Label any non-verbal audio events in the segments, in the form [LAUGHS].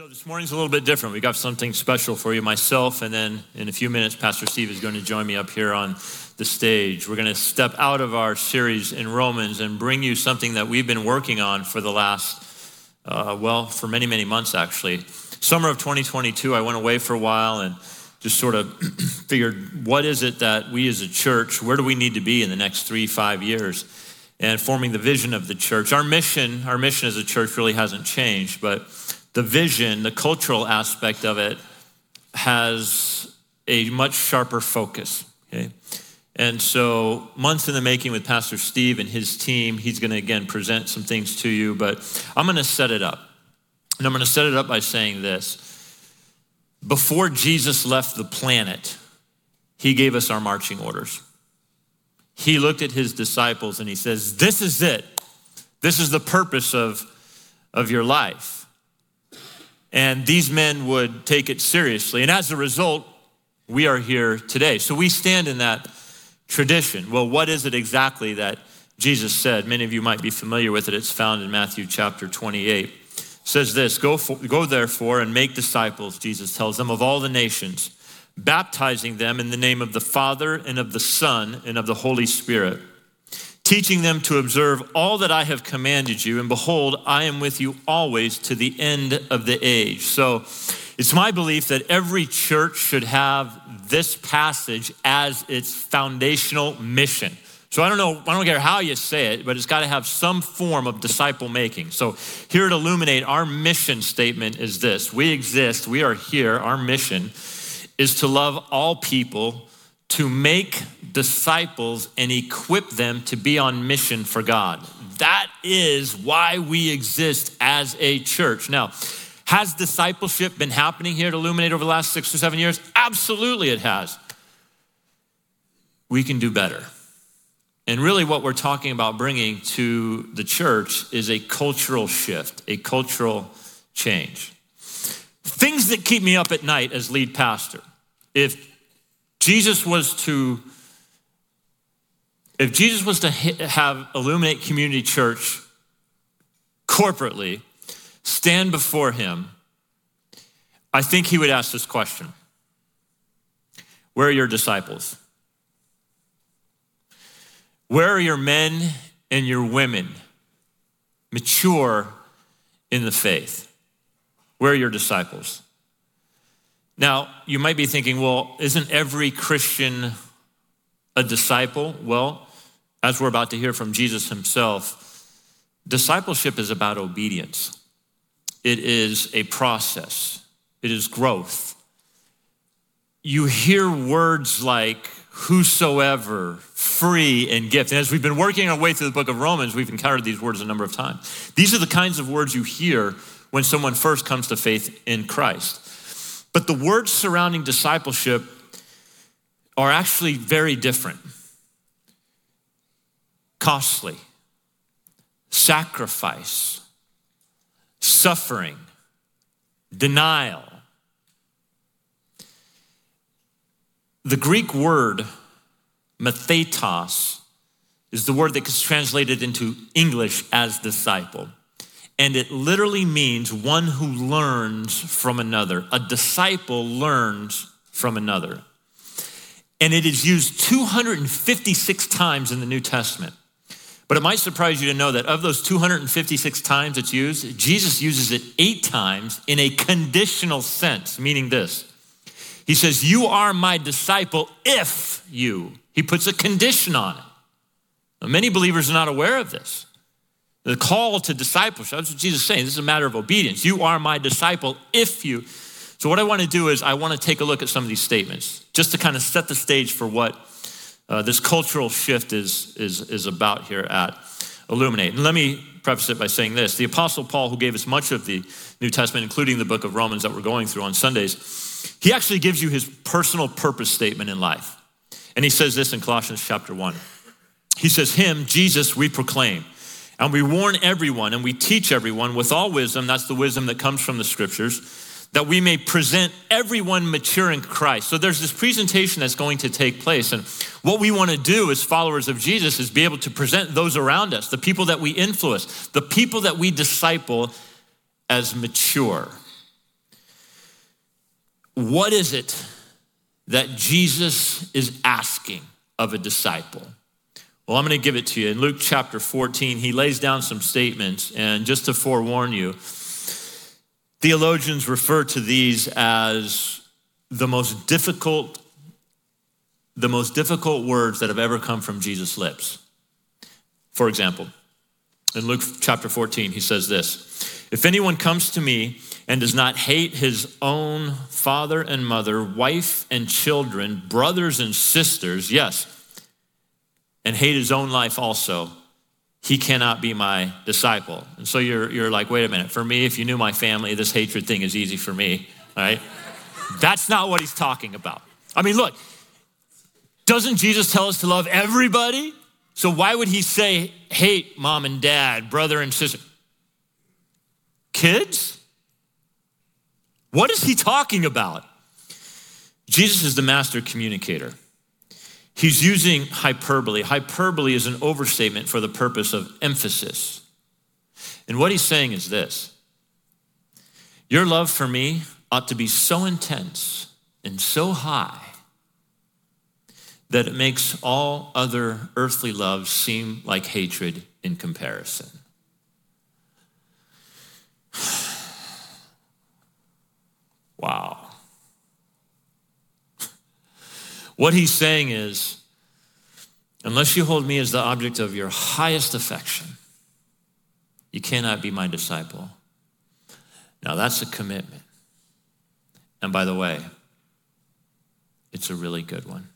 So this morning's a little bit different. We got something special for you, myself, and then in a few minutes, Pastor Steve is going to join me up here on the stage. We're going to step out of our series in Romans and bring you something that we've been working on for the last, uh, well, for many, many months actually. Summer of 2022, I went away for a while and just sort of [CLEARS THROAT] figured what is it that we as a church, where do we need to be in the next three, five years? And forming the vision of the church. Our mission, our mission as a church really hasn't changed, but the vision, the cultural aspect of it, has a much sharper focus. Okay? And so, months in the making with Pastor Steve and his team, he's going to again present some things to you, but I'm going to set it up. And I'm going to set it up by saying this. Before Jesus left the planet, he gave us our marching orders. He looked at his disciples and he says, This is it. This is the purpose of, of your life. And these men would take it seriously. And as a result, we are here today. So we stand in that tradition. Well, what is it exactly that Jesus said? Many of you might be familiar with it. It's found in Matthew chapter 28. It says this go, for, go therefore and make disciples, Jesus tells them, of all the nations, baptizing them in the name of the Father and of the Son and of the Holy Spirit teaching them to observe all that I have commanded you. And behold, I am with you always to the end of the age. So it's my belief that every church should have this passage as its foundational mission. So I don't know, I don't care how you say it, but it's got to have some form of disciple making. So here at Illuminate, our mission statement is this We exist, we are here, our mission is to love all people to make disciples and equip them to be on mission for God. That is why we exist as a church. Now, has discipleship been happening here at Illuminate over the last six or seven years? Absolutely, it has. We can do better. And really, what we're talking about bringing to the church is a cultural shift, a cultural change. Things that keep me up at night as lead pastor. If Jesus was to, if Jesus was to have Illuminate Community Church corporately stand before him, I think he would ask this question Where are your disciples? Where are your men and your women mature in the faith? Where are your disciples? Now, you might be thinking, well, isn't every Christian a disciple? Well, as we're about to hear from Jesus himself, discipleship is about obedience. It is a process, it is growth. You hear words like whosoever, free, and gift. And as we've been working our way through the book of Romans, we've encountered these words a number of times. These are the kinds of words you hear when someone first comes to faith in Christ. But the words surrounding discipleship are actually very different. Costly, sacrifice, suffering, denial. The Greek word mathetos is the word that gets translated into English as disciple and it literally means one who learns from another. A disciple learns from another. And it is used 256 times in the New Testament. But it might surprise you to know that of those 256 times it's used, Jesus uses it eight times in a conditional sense, meaning this. He says, You are my disciple if you. He puts a condition on it. Now, many believers are not aware of this. The call to discipleship, that's what Jesus is saying. This is a matter of obedience. You are my disciple if you. So, what I want to do is, I want to take a look at some of these statements just to kind of set the stage for what uh, this cultural shift is, is, is about here at Illuminate. And let me preface it by saying this The Apostle Paul, who gave us much of the New Testament, including the book of Romans that we're going through on Sundays, he actually gives you his personal purpose statement in life. And he says this in Colossians chapter 1. He says, Him, Jesus, we proclaim and we warn everyone and we teach everyone with all wisdom, that's the wisdom that comes from the scriptures, that we may present everyone mature in Christ. So there's this presentation that's going to take place. And what we want to do as followers of Jesus is be able to present those around us, the people that we influence, the people that we disciple as mature. what is it that Jesus is asking of a disciple? Well, I'm going to give it to you. In Luke chapter 14, he lays down some statements, and just to forewarn you, theologians refer to these as the most difficult the most difficult words that have ever come from Jesus' lips. For example, in Luke chapter 14, he says this If anyone comes to me and does not hate his own father and mother, wife and children, brothers and sisters, yes, and hate his own life also, he cannot be my disciple. And so you're, you're like, wait a minute, for me, if you knew my family, this hatred thing is easy for me, right? That's not what he's talking about. I mean, look, doesn't Jesus tell us to love everybody? So why would he say hate mom and dad, brother and sister? Kids? What is he talking about? Jesus is the master communicator. He's using hyperbole. Hyperbole is an overstatement for the purpose of emphasis. And what he's saying is this Your love for me ought to be so intense and so high that it makes all other earthly loves seem like hatred in comparison. [SIGHS] wow. What he's saying is, unless you hold me as the object of your highest affection, you cannot be my disciple. Now, that's a commitment. And by the way, it's a really good one.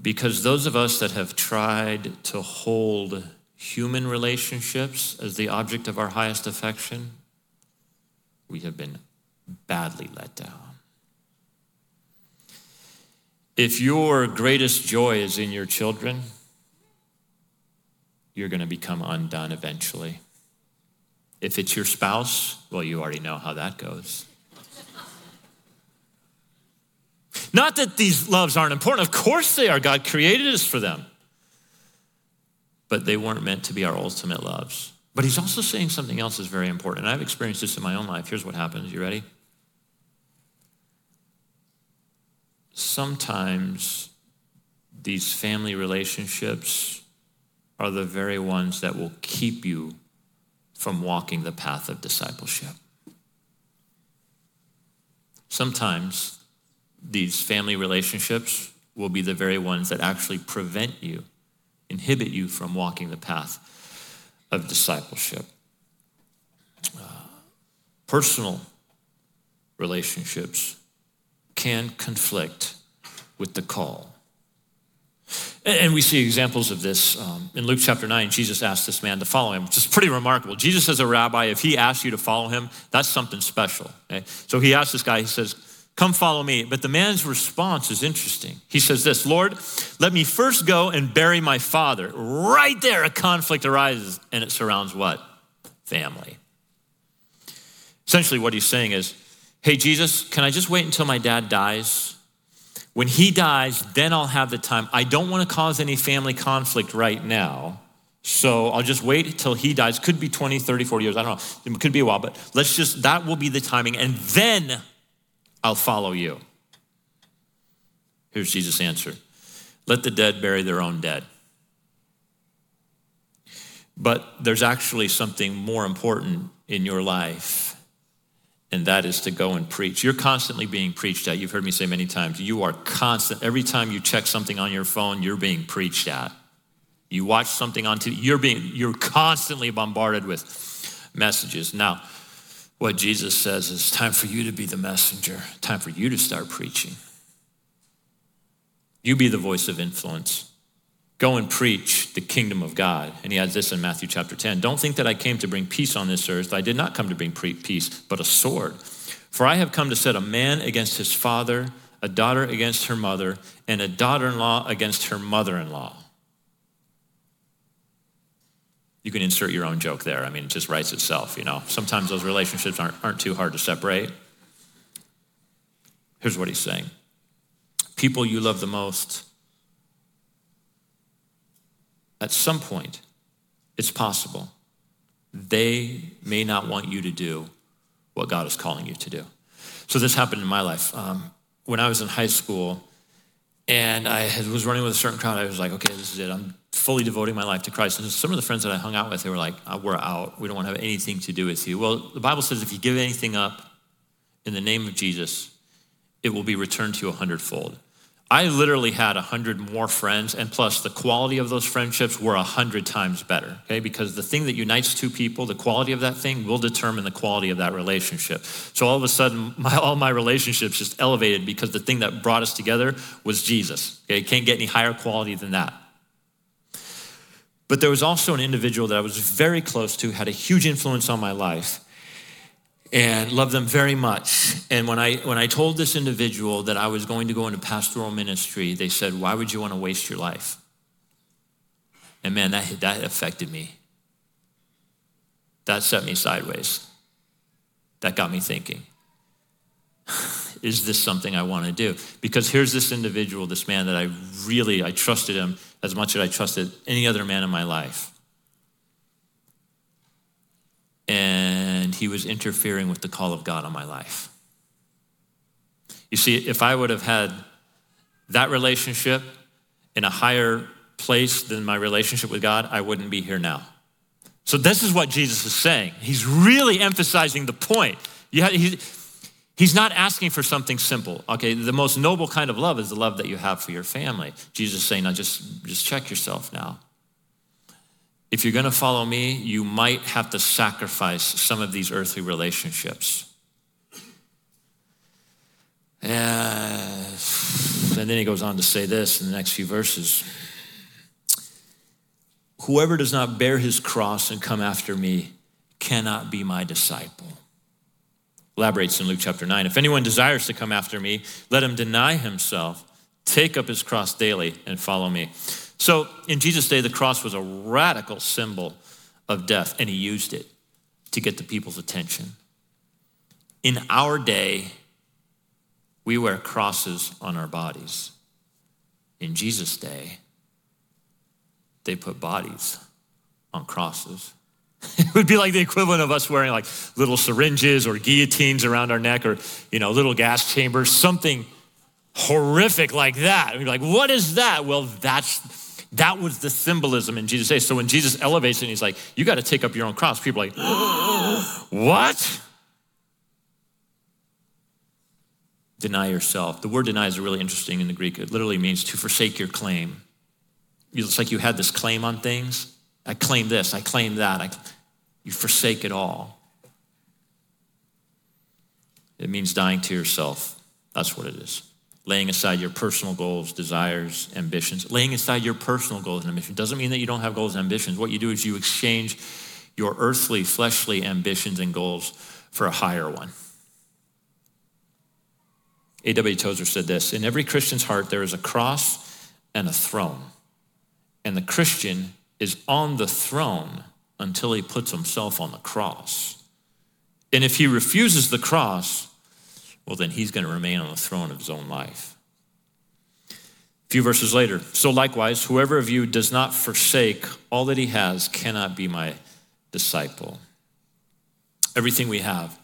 Because those of us that have tried to hold human relationships as the object of our highest affection, we have been badly let down. If your greatest joy is in your children, you're going to become undone eventually. If it's your spouse, well, you already know how that goes. Not that these loves aren't important, of course they are. God created us for them. But they weren't meant to be our ultimate loves. But he's also saying something else is very important. And I've experienced this in my own life. Here's what happens. You ready? Sometimes these family relationships are the very ones that will keep you from walking the path of discipleship. Sometimes these family relationships will be the very ones that actually prevent you, inhibit you from walking the path of discipleship. Uh, personal relationships can conflict with the call. And we see examples of this. Um, in Luke chapter 9, Jesus asked this man to follow him, which is pretty remarkable. Jesus, as a rabbi, if he asks you to follow him, that's something special. Okay? So he asked this guy, he says, Come follow me. But the man's response is interesting. He says this Lord, let me first go and bury my father. Right there, a conflict arises, and it surrounds what? Family. Essentially, what he's saying is, Hey, Jesus, can I just wait until my dad dies? When he dies, then I'll have the time. I don't want to cause any family conflict right now. So I'll just wait till he dies. Could be 20, 30, 40 years. I don't know. It could be a while, but let's just, that will be the timing. And then I'll follow you. Here's Jesus' answer Let the dead bury their own dead. But there's actually something more important in your life, and that is to go and preach. You're constantly being preached at. You've heard me say many times, you are constant. Every time you check something on your phone, you're being preached at. You watch something on TV, you're being you're constantly bombarded with messages. Now, what Jesus says is time for you to be the messenger, time for you to start preaching. You be the voice of influence. Go and preach the kingdom of God. And he adds this in Matthew chapter 10 Don't think that I came to bring peace on this earth. I did not come to bring peace, but a sword. For I have come to set a man against his father, a daughter against her mother, and a daughter in law against her mother in law. you can insert your own joke there. I mean, it just writes itself, you know. Sometimes those relationships aren't, aren't too hard to separate. Here's what he's saying People you love the most, at some point, it's possible they may not want you to do what God is calling you to do. So this happened in my life. Um, when I was in high school and I was running with a certain crowd, I was like, okay, this is it. I'm fully devoting my life to Christ. And some of the friends that I hung out with, they were like, oh, we're out. We don't want to have anything to do with you. Well, the Bible says if you give anything up in the name of Jesus, it will be returned to you a hundredfold. I literally had a hundred more friends, and plus the quality of those friendships were a hundred times better. Okay, because the thing that unites two people, the quality of that thing, will determine the quality of that relationship. So all of a sudden, [LAUGHS] my, all my relationships just elevated because the thing that brought us together was Jesus. Okay, can't get any higher quality than that. But there was also an individual that I was very close to, had a huge influence on my life and loved them very much. And when I, when I told this individual that I was going to go into pastoral ministry, they said, Why would you want to waste your life? And man, that, that affected me. That set me sideways. That got me thinking. [SIGHS] Is this something I want to do? Because here's this individual, this man that I really, I trusted him as much as I trusted any other man in my life. And he was interfering with the call of God on my life. You see, if I would have had that relationship in a higher place than my relationship with God, I wouldn't be here now. So, this is what Jesus is saying. He's really emphasizing the point. he's not asking for something simple. Okay, the most noble kind of love is the love that you have for your family. Jesus is saying, now just, just check yourself now if you're going to follow me, you might have to sacrifice some of these earthly relationships. And then he goes on to say this in the next few verses Whoever does not bear his cross and come after me cannot be my disciple. Elaborates in Luke chapter 9. If anyone desires to come after me, let him deny himself, take up his cross daily, and follow me. So in Jesus' day, the cross was a radical symbol of death, and he used it to get the people's attention. In our day, we wear crosses on our bodies. In Jesus' day, they put bodies on crosses. [LAUGHS] it would be like the equivalent of us wearing like little syringes or guillotines around our neck or, you know, little gas chambers, something horrific like that. we'd be like, what is that? Well, that's that was the symbolism in Jesus' day. So when Jesus elevates it and he's like, you got to take up your own cross, people are like, [GASPS] what? Deny yourself. The word deny is really interesting in the Greek. It literally means to forsake your claim. It's like you had this claim on things. I claim this, I claim that. I, you forsake it all. It means dying to yourself. That's what it is laying aside your personal goals, desires, ambitions. Laying aside your personal goals and ambitions doesn't mean that you don't have goals and ambitions. What you do is you exchange your earthly, fleshly ambitions and goals for a higher one. A.W. Tozer said this In every Christian's heart, there is a cross and a throne. And the Christian is on the throne until he puts himself on the cross. And if he refuses the cross, well, then he's going to remain on the throne of his own life. A few verses later, so likewise, whoever of you does not forsake all that he has cannot be my disciple. Everything we have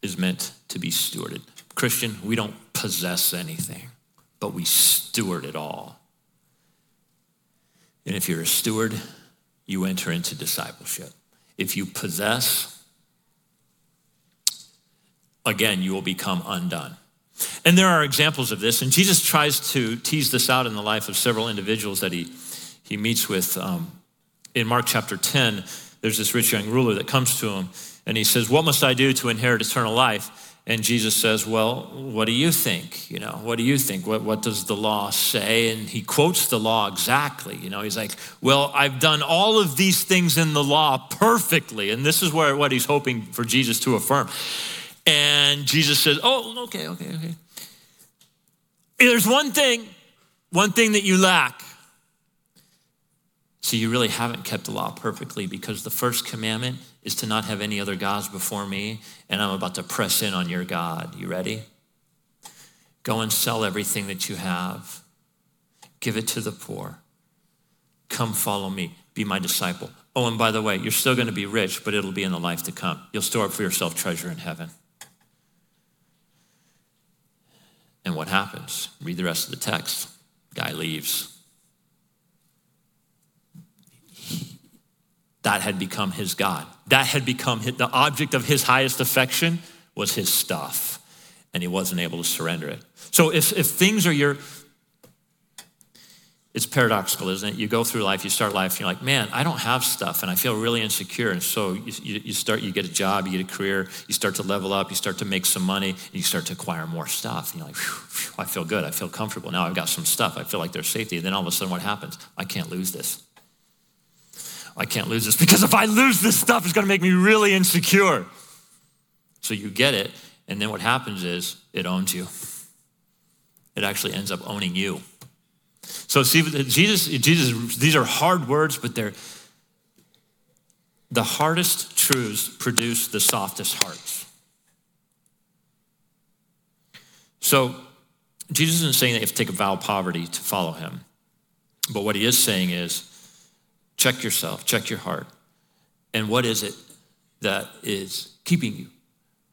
is meant to be stewarded. Christian, we don't possess anything, but we steward it all. And if you're a steward, you enter into discipleship. If you possess, again, you will become undone. And there are examples of this, and Jesus tries to tease this out in the life of several individuals that he, he meets with. Um, in Mark chapter 10, there's this rich young ruler that comes to him, and he says, What must I do to inherit eternal life? And Jesus says, Well, what do you think? You know, what do you think? What, what does the law say? And he quotes the law exactly. You know, he's like, Well, I've done all of these things in the law perfectly. And this is where, what he's hoping for Jesus to affirm. And Jesus says, Oh, okay, okay, okay. There's one thing, one thing that you lack. So you really haven't kept the law perfectly because the first commandment is to not have any other gods before me, and I'm about to press in on your God. You ready? Go and sell everything that you have, give it to the poor. Come follow me, be my disciple. Oh, and by the way, you're still going to be rich, but it'll be in the life to come. You'll store up for yourself treasure in heaven. And what happens? Read the rest of the text. Guy leaves. That had become his God. That had become his, the object of his highest affection was his stuff, and he wasn't able to surrender it. So if, if things are your, it's paradoxical, isn't it? You go through life, you start life, and you're like, man, I don't have stuff, and I feel really insecure. And so you, you, start, you get a job, you get a career, you start to level up, you start to make some money, you start to acquire more stuff. And you're like, phew, phew, I feel good, I feel comfortable. Now I've got some stuff, I feel like there's safety. And then all of a sudden, what happens? I can't lose this. I can't lose this because if I lose this stuff, it's going to make me really insecure. So you get it, and then what happens is it owns you. It actually ends up owning you. So see, Jesus, Jesus, these are hard words, but they're the hardest truths produce the softest hearts. So Jesus isn't saying that you have to take a vow of poverty to follow him. But what he is saying is check yourself, check your heart. And what is it that is keeping you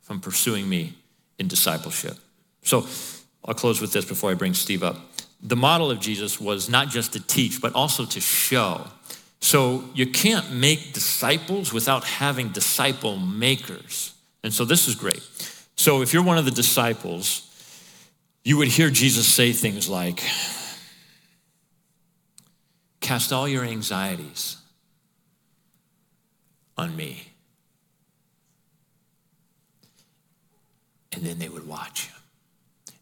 from pursuing me in discipleship? So I'll close with this before I bring Steve up. The model of Jesus was not just to teach, but also to show. So you can't make disciples without having disciple makers. And so this is great. So if you're one of the disciples, you would hear Jesus say things like, Cast all your anxieties on me. And then they would watch him.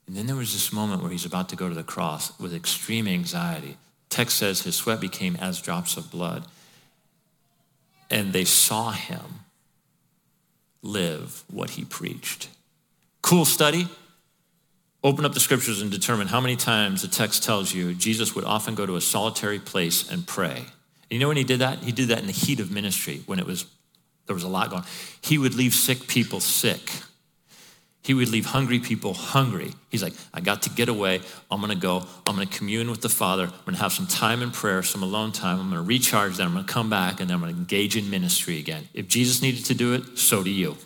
And then there was this moment where he's about to go to the cross with extreme anxiety. Text says his sweat became as drops of blood. And they saw him live what he preached. Cool study. Open up the scriptures and determine how many times the text tells you Jesus would often go to a solitary place and pray. And you know when he did that? He did that in the heat of ministry when it was there was a lot going. He would leave sick people sick. He would leave hungry people hungry. He's like, I got to get away. I'm going to go. I'm going to commune with the Father. I'm going to have some time in prayer, some alone time. I'm going to recharge. Then I'm going to come back and then I'm going to engage in ministry again. If Jesus needed to do it, so do you.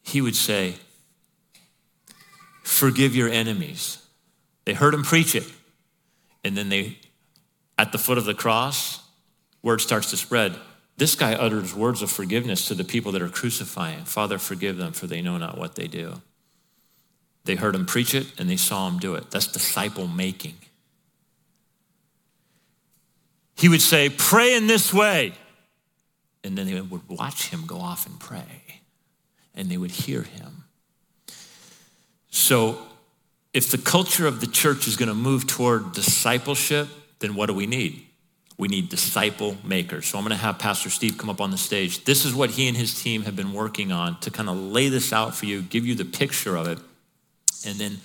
He would say, Forgive your enemies. They heard him preach it. And then they, at the foot of the cross, word starts to spread this guy utters words of forgiveness to the people that are crucifying. Father, forgive them, for they know not what they do. They heard him preach it and they saw him do it. That's disciple making. He would say, Pray in this way. And then they would watch him go off and pray, and they would hear him. So, if the culture of the church is going to move toward discipleship, then what do we need? We need disciple makers. So I'm going to have Pastor Steve come up on the stage. This is what he and his team have been working on to kind of lay this out for you, give you the picture of it. And then,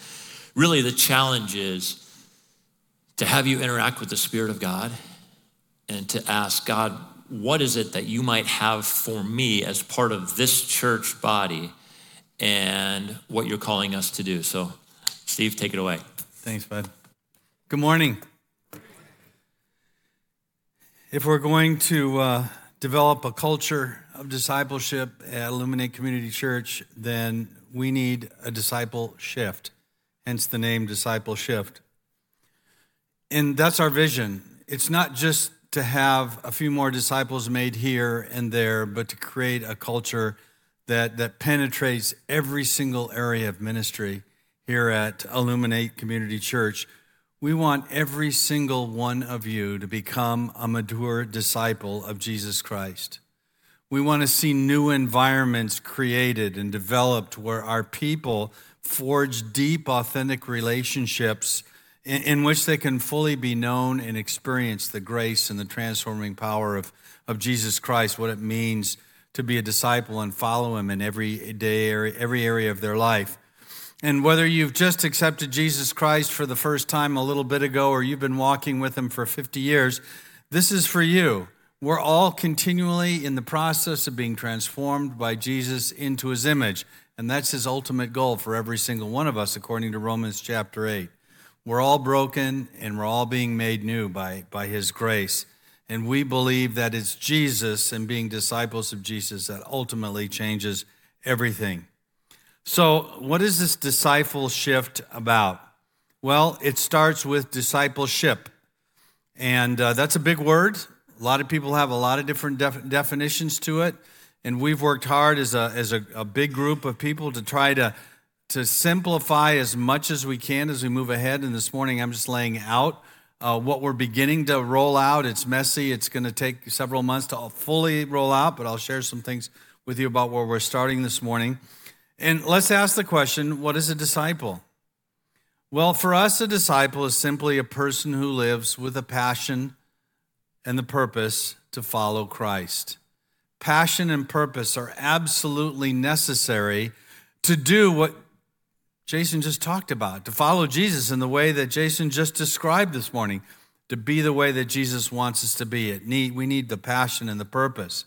really, the challenge is to have you interact with the Spirit of God and to ask God, what is it that you might have for me as part of this church body and what you're calling us to do? So, Steve, take it away. Thanks, bud. Good morning. If we're going to uh, develop a culture of discipleship at Illuminate Community Church, then we need a disciple shift, hence the name Discipleshift. And that's our vision. It's not just to have a few more disciples made here and there, but to create a culture that, that penetrates every single area of ministry here at Illuminate Community Church we want every single one of you to become a mature disciple of Jesus Christ. We want to see new environments created and developed where our people forge deep, authentic relationships in, in, which they can fully be known and experience the grace and the transforming power of, of Jesus Christ, what it means to be a disciple and follow him in every day, every area of their life. And whether you've just accepted Jesus Christ for the first time a little bit ago or you've been walking with him for 50 years, this is for you. We're all continually in the process of being transformed by Jesus into his image. And that's his ultimate goal for every single one of us, according to Romans chapter 8. We're all broken and we're all being made new by, by his grace. And we believe that it's Jesus and being disciples of Jesus that ultimately changes everything. So, what is this disciple shift about? Well, it starts with discipleship. And uh, that's a big word. A lot of people have a lot of different def- definitions to it. And we've worked hard as, a, as a, a big group of people to try to, to simplify as much as we can as we move ahead. And this morning, I'm just laying out uh, what we're beginning to roll out. It's messy, it's going to take several months to fully roll out, but I'll share some things with you about where we're starting this morning. And let's ask the question what is a disciple? Well, for us, a disciple is simply a person who lives with a passion and the purpose to follow Christ. Passion and purpose are absolutely necessary to do what Jason just talked about, to follow Jesus in the way that Jason just described this morning, to be the way that Jesus wants us to be. It need, we need the passion and the purpose.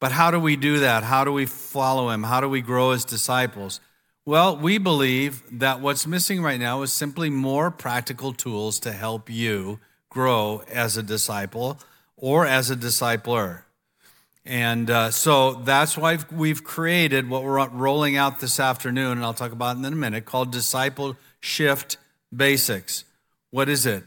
But how do we do that? How do we follow him? How do we grow as disciples? Well, we believe that what's missing right now is simply more practical tools to help you grow as a disciple or as a discipler. And uh, so that's why we've created what we're rolling out this afternoon, and I'll talk about in a minute, called Disciple Shift Basics. What is it?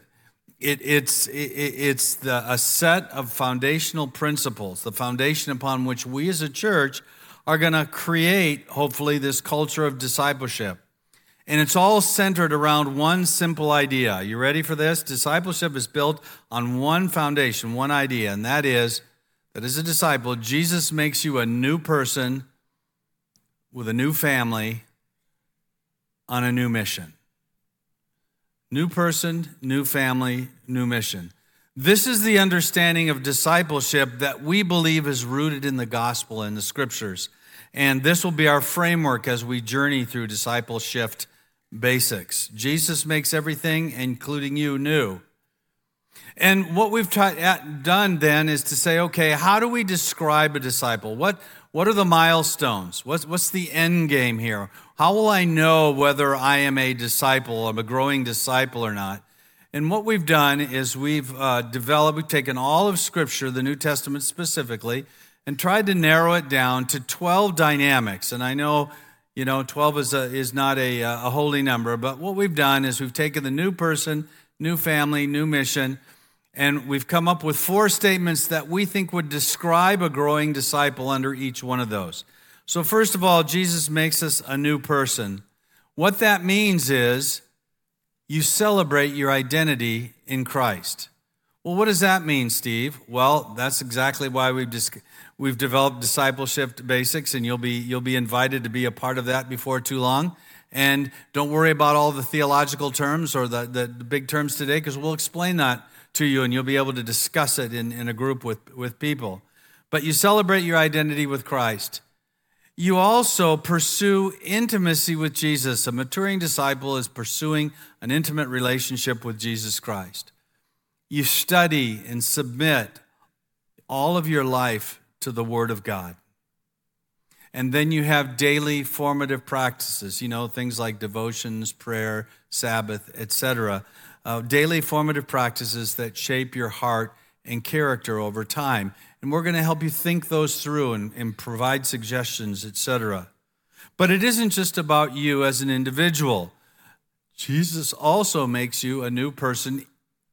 It it's it, it's the, a set of foundational principles, the foundation upon which we as a church are going to create, hopefully, this culture of discipleship. And it's all centered around one simple idea. You ready for this? Discipleship is built on one foundation, one idea, and that is that as a disciple, Jesus makes you a new person with a new family on a new mission. New person, new family, new mission. This is the understanding of discipleship that we believe is rooted in the gospel and the scriptures. And this will be our framework as we journey through discipleship basics. Jesus makes everything, including you, new. And what we've uh, done then is to say, okay, how do we describe a disciple? What, what are the milestones? What's, what's the end game here? How will I know whether I am a disciple, I'm a growing disciple or not? And what we've done is we've uh, developed, we've taken all of Scripture, the New Testament specifically, and tried to narrow it down to 12 dynamics. And I know, you know, 12 is, a, is not a, a holy number, but what we've done is we've taken the new person, new family, new mission, and we've come up with four statements that we think would describe a growing disciple under each one of those. So, first of all, Jesus makes us a new person. What that means is you celebrate your identity in Christ. Well, what does that mean, Steve? Well, that's exactly why we've dis- we've developed discipleship basics, and you'll be you'll be invited to be a part of that before too long. And don't worry about all the theological terms or the, the, the big terms today, because we'll explain that to you and you'll be able to discuss it in, in a group with, with people. But you celebrate your identity with Christ. You also pursue intimacy with Jesus. A maturing disciple is pursuing an intimate relationship with Jesus Christ. You study and submit all of your life to the Word of God. And then you have daily formative practices, you know, things like devotions, prayer, Sabbath, etc uh, daily formative practices that shape your heart and character over time. And we're going to help you think those through and, and provide suggestions, etc. But it isn't just about you as an individual. Jesus also makes you a new person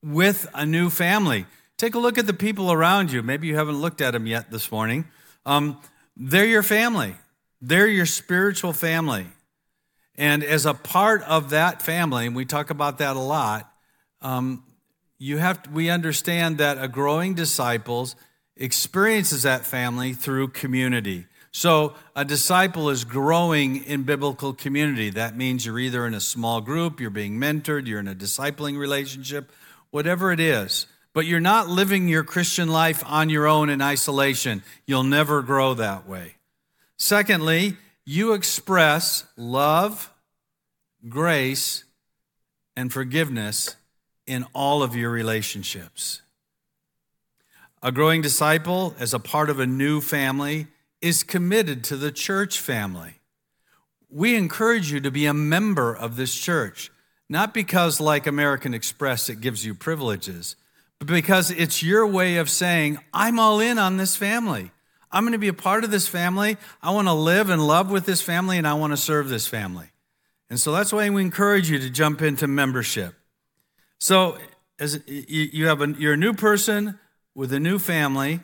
with a new family. Take a look at the people around you. Maybe you haven't looked at them yet this morning. Um, they're your family, they're your spiritual family. And as a part of that family, and we talk about that a lot, um, you have to, we understand that a growing disciples experiences that family through community. So a disciple is growing in biblical community. That means you're either in a small group, you're being mentored, you're in a discipling relationship, whatever it is. But you're not living your Christian life on your own in isolation. You'll never grow that way. Secondly, you express love, grace, and forgiveness in all of your relationships. A growing disciple, as a part of a new family, is committed to the church family. We encourage you to be a member of this church, not because, like American Express, it gives you privileges, but because it's your way of saying, I'm all in on this family. I'm going to be a part of this family. I want to live and love with this family, and I want to serve this family. And so that's why we encourage you to jump into membership. So, as you have a, you're a new person with a new family,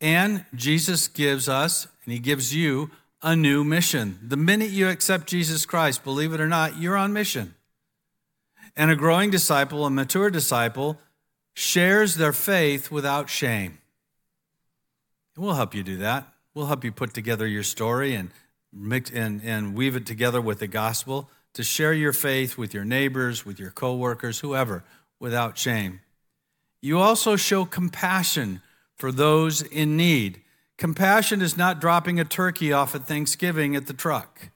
and Jesus gives us, and He gives you a new mission. The minute you accept Jesus Christ, believe it or not, you're on mission. And a growing disciple, a mature disciple, shares their faith without shame. We'll help you do that. We'll help you put together your story and mix and, and weave it together with the gospel to share your faith with your neighbors, with your coworkers, whoever, without shame. You also show compassion for those in need. Compassion is not dropping a turkey off at Thanksgiving at the truck.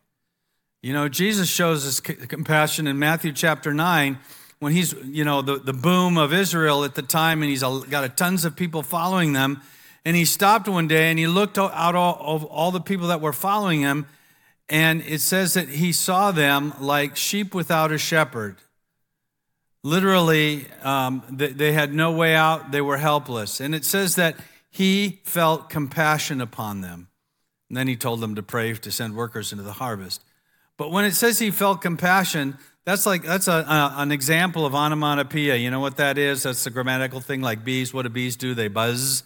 You know, Jesus shows us compassion in Matthew chapter 9 when he's, you know, the, the boom of Israel at the time and he's got a tons of people following them. And he stopped one day and he looked out all, of all the people that were following him. And it says that he saw them like sheep without a shepherd. Literally, um, they, had no way out, they were helpless. And it says that he felt compassion upon them. And then he told them to pray to send workers into the harvest. But when it says he felt compassion, that's like that's a, a, an example of onomatopoeia. You know what that is? That's the grammatical thing like bees. What do bees do? They buzz.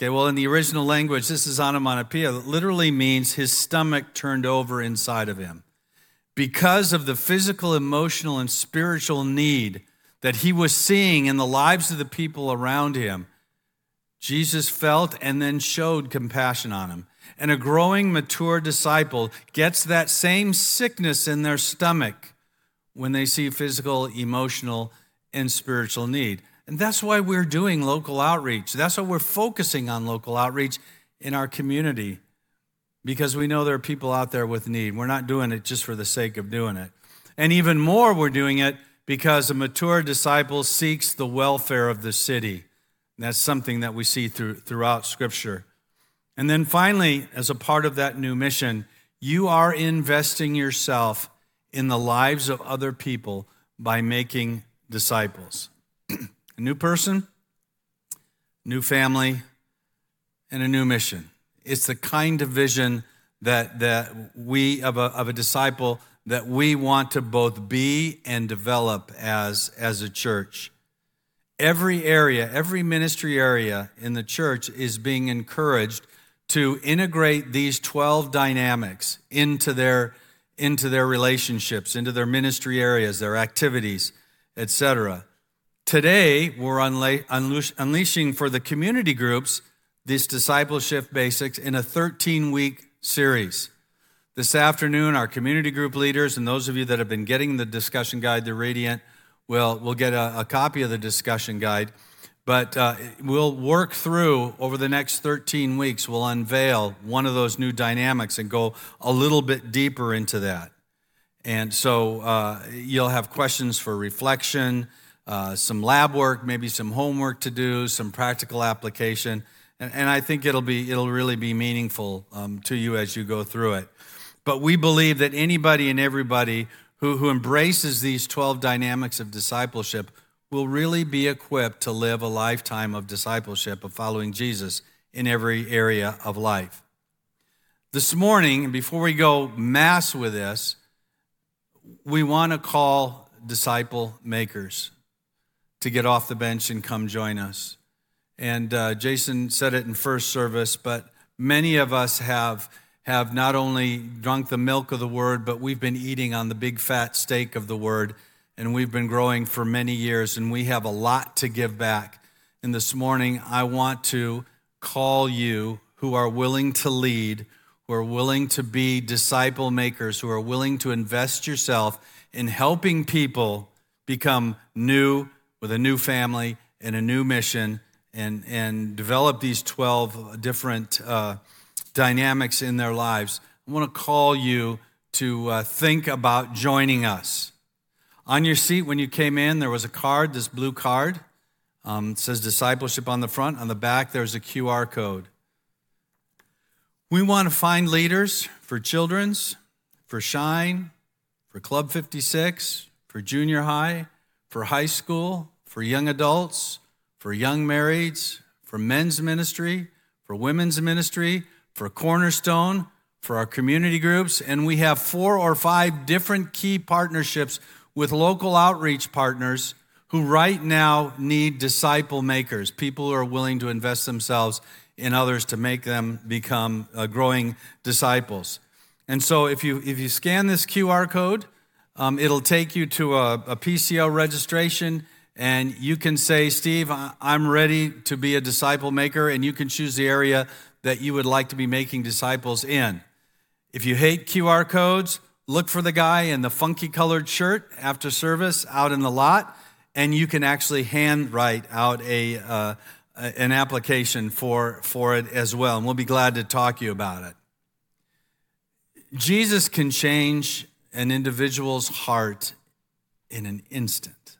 Okay, well, in the original language, this is onomatopoeia. It literally means his stomach turned over inside of him. Because of the physical, emotional, and spiritual need that he was seeing in the lives of the people around him, Jesus felt and then showed compassion on him. And a growing, mature disciple gets that same sickness in their stomach when they see physical, emotional, and spiritual need. And that's why we're doing local outreach. That's why we're focusing on local outreach in our community because we know there are people out there with need. We're not doing it just for the sake of doing it. And even more, we're doing it because a mature disciple seeks the welfare of the city. That's something that we see through, throughout Scripture. And then finally, as a part of that new mission, you are investing yourself in the lives of other people by making disciples. A new person, new family, and a new mission. It's the kind of vision that, that we, of a, of a disciple, that we want to both be and develop as, as a church every area, every ministry area in the church is being encouraged to integrate these 12 dynamics into their into their relationships, into their ministry areas, their activities, etc. Today, we're unleashing for the community groups this discipleship basics in a 13 week series. This afternoon, our community group leaders and those of you that have been getting the discussion guide, the Radiant, We'll, we'll get a, a copy of the discussion guide. But uh, we'll work through over the next 13 weeks, we'll unveil one of those new dynamics and go a little bit deeper into that. And so uh, you'll have questions for reflection, uh, some lab work, maybe some homework to do, some practical application. And, and I think it'll, be, it'll really be meaningful um, to you as you go through it. But we believe that anybody and everybody who, who embraces these 12 dynamics of discipleship will really be equipped to live a lifetime of discipleship, of following Jesus in every area of life. This morning, before we go mass with this, we want to call disciple makers to get off the bench and come join us. And uh, Jason said it in first service, but many of us have have not only drunk the milk of the word, but we've been eating on the big fat steak of the word, and we've been growing for many years, and we have a lot to give back. And this morning, I want to call you who are willing to lead, who are willing to be disciple makers, who are willing to invest yourself in helping people become new with a new family and a new mission and, and develop these 12 different. Uh, dynamics in their lives, I want to call you to uh, think about joining us. On your seat when you came in, there was a card, this blue card. Um, it says discipleship on the front. On the back, there's a QR code. We want to find leaders for children's, for Shine, for Club 56, for junior high, for high school, for young adults, for young marrieds, for men's ministry, for women's ministry, for Cornerstone, for our community groups, and we have four or five different key partnerships with local outreach partners who right now need disciple makers, people who are willing to invest themselves in others to make them become uh, growing disciples. And so if you, if you scan this QR code, um, it'll take you to a, a PCO registration and you can say, Steve, I'm ready to be a disciple maker, and you can choose the area that you would like to be making disciples in. If you hate QR codes, look for the guy in the funky colored shirt after service out in the lot, and you can actually handwrite out a, uh, an application for, for it as well. And we'll be glad to talk to you about it. Jesus can change an individual's heart in an instant.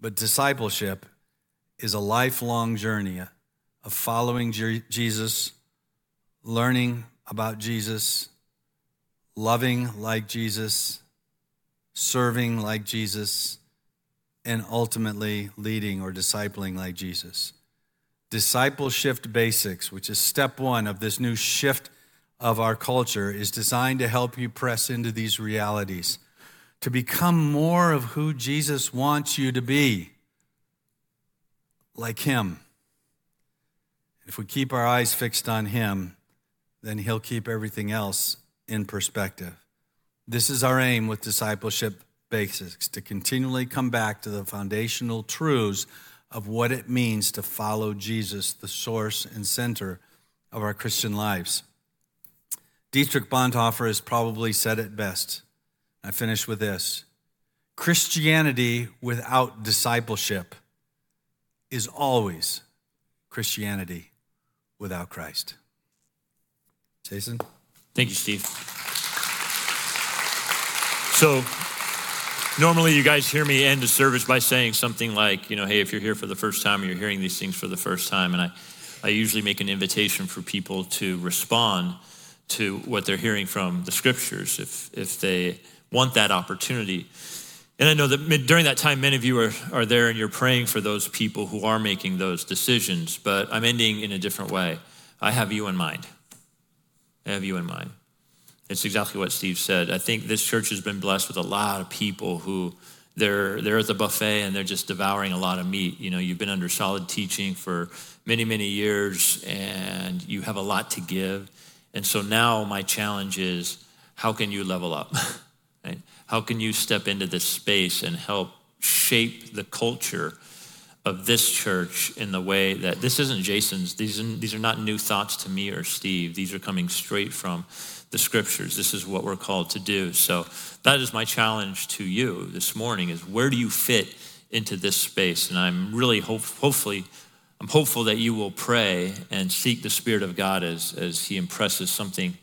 But discipleship is a lifelong journey of following Jesus, learning about Jesus, loving like Jesus, serving like Jesus, and ultimately leading or discipling like Jesus. Discipleship Basics, which is step one of this new shift of our culture, is designed to help you press into these realities, to become more of who Jesus wants you to be, like Him. If we keep our eyes fixed on Him, then He'll keep everything else in perspective. This is our aim with discipleship basics to continually come back to the foundational truths of what it means to follow Jesus, the source and center of our Christian lives. Dietrich Bonhoeffer has probably said it best. I finish with this Christianity without discipleship is always Christianity without Christ. Jason? Thank you, Steve. So, normally you guys hear me end a service by saying something like, you know, hey, if you're here for the first time or you're hearing these things for the first time, and I, I usually make an invitation for people to respond to what they're hearing from the scriptures if, if they want that opportunity. And I know that during that time, many of you are, are there and you're praying for those people who are making those decisions, but I'm ending in a different way. I have you in mind. I have you in mind. It's exactly what Steve said. I think this church has been blessed with a lot of people who they're they're at the buffet and they're just devouring a lot of meat. You know, you've been under solid teaching for many many years and you have a lot to give. And so now my challenge is how can you level up? [LAUGHS] right? How can you step into this space and help shape the culture of this church in the way that this isn't Jason's, these, these are not new thoughts to me or Steve. These are coming straight from the scriptures. This is what we're called to do. So that is my challenge to you this morning is where do you fit into this space? And I'm really hope, hopefully, I'm hopeful that you will pray and seek the Spirit of God as, as He impresses something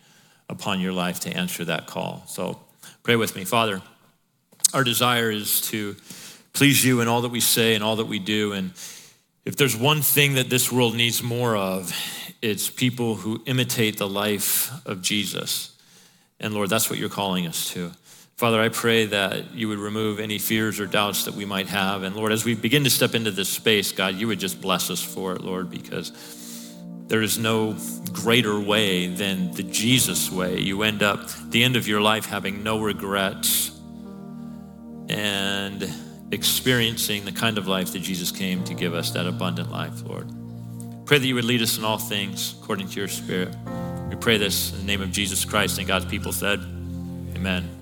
upon your life to answer that call. So pray with me. Father, our desire is to please you in all that we say and all that we do. And if there's one thing that this world needs more of, it's people who imitate the life of Jesus. And Lord, that's what you're calling us to. Father, I pray that you would remove any fears or doubts that we might have. And Lord, as we begin to step into this space, God, you would just bless us for it, Lord, because there is no greater way than the Jesus way. You end up the end of your life having no regrets and experiencing the kind of life that Jesus came to give us, that abundant life, Lord. Pray that you would lead us in all things according to your Spirit. We pray this in the name of Jesus Christ and God's people said, Amen.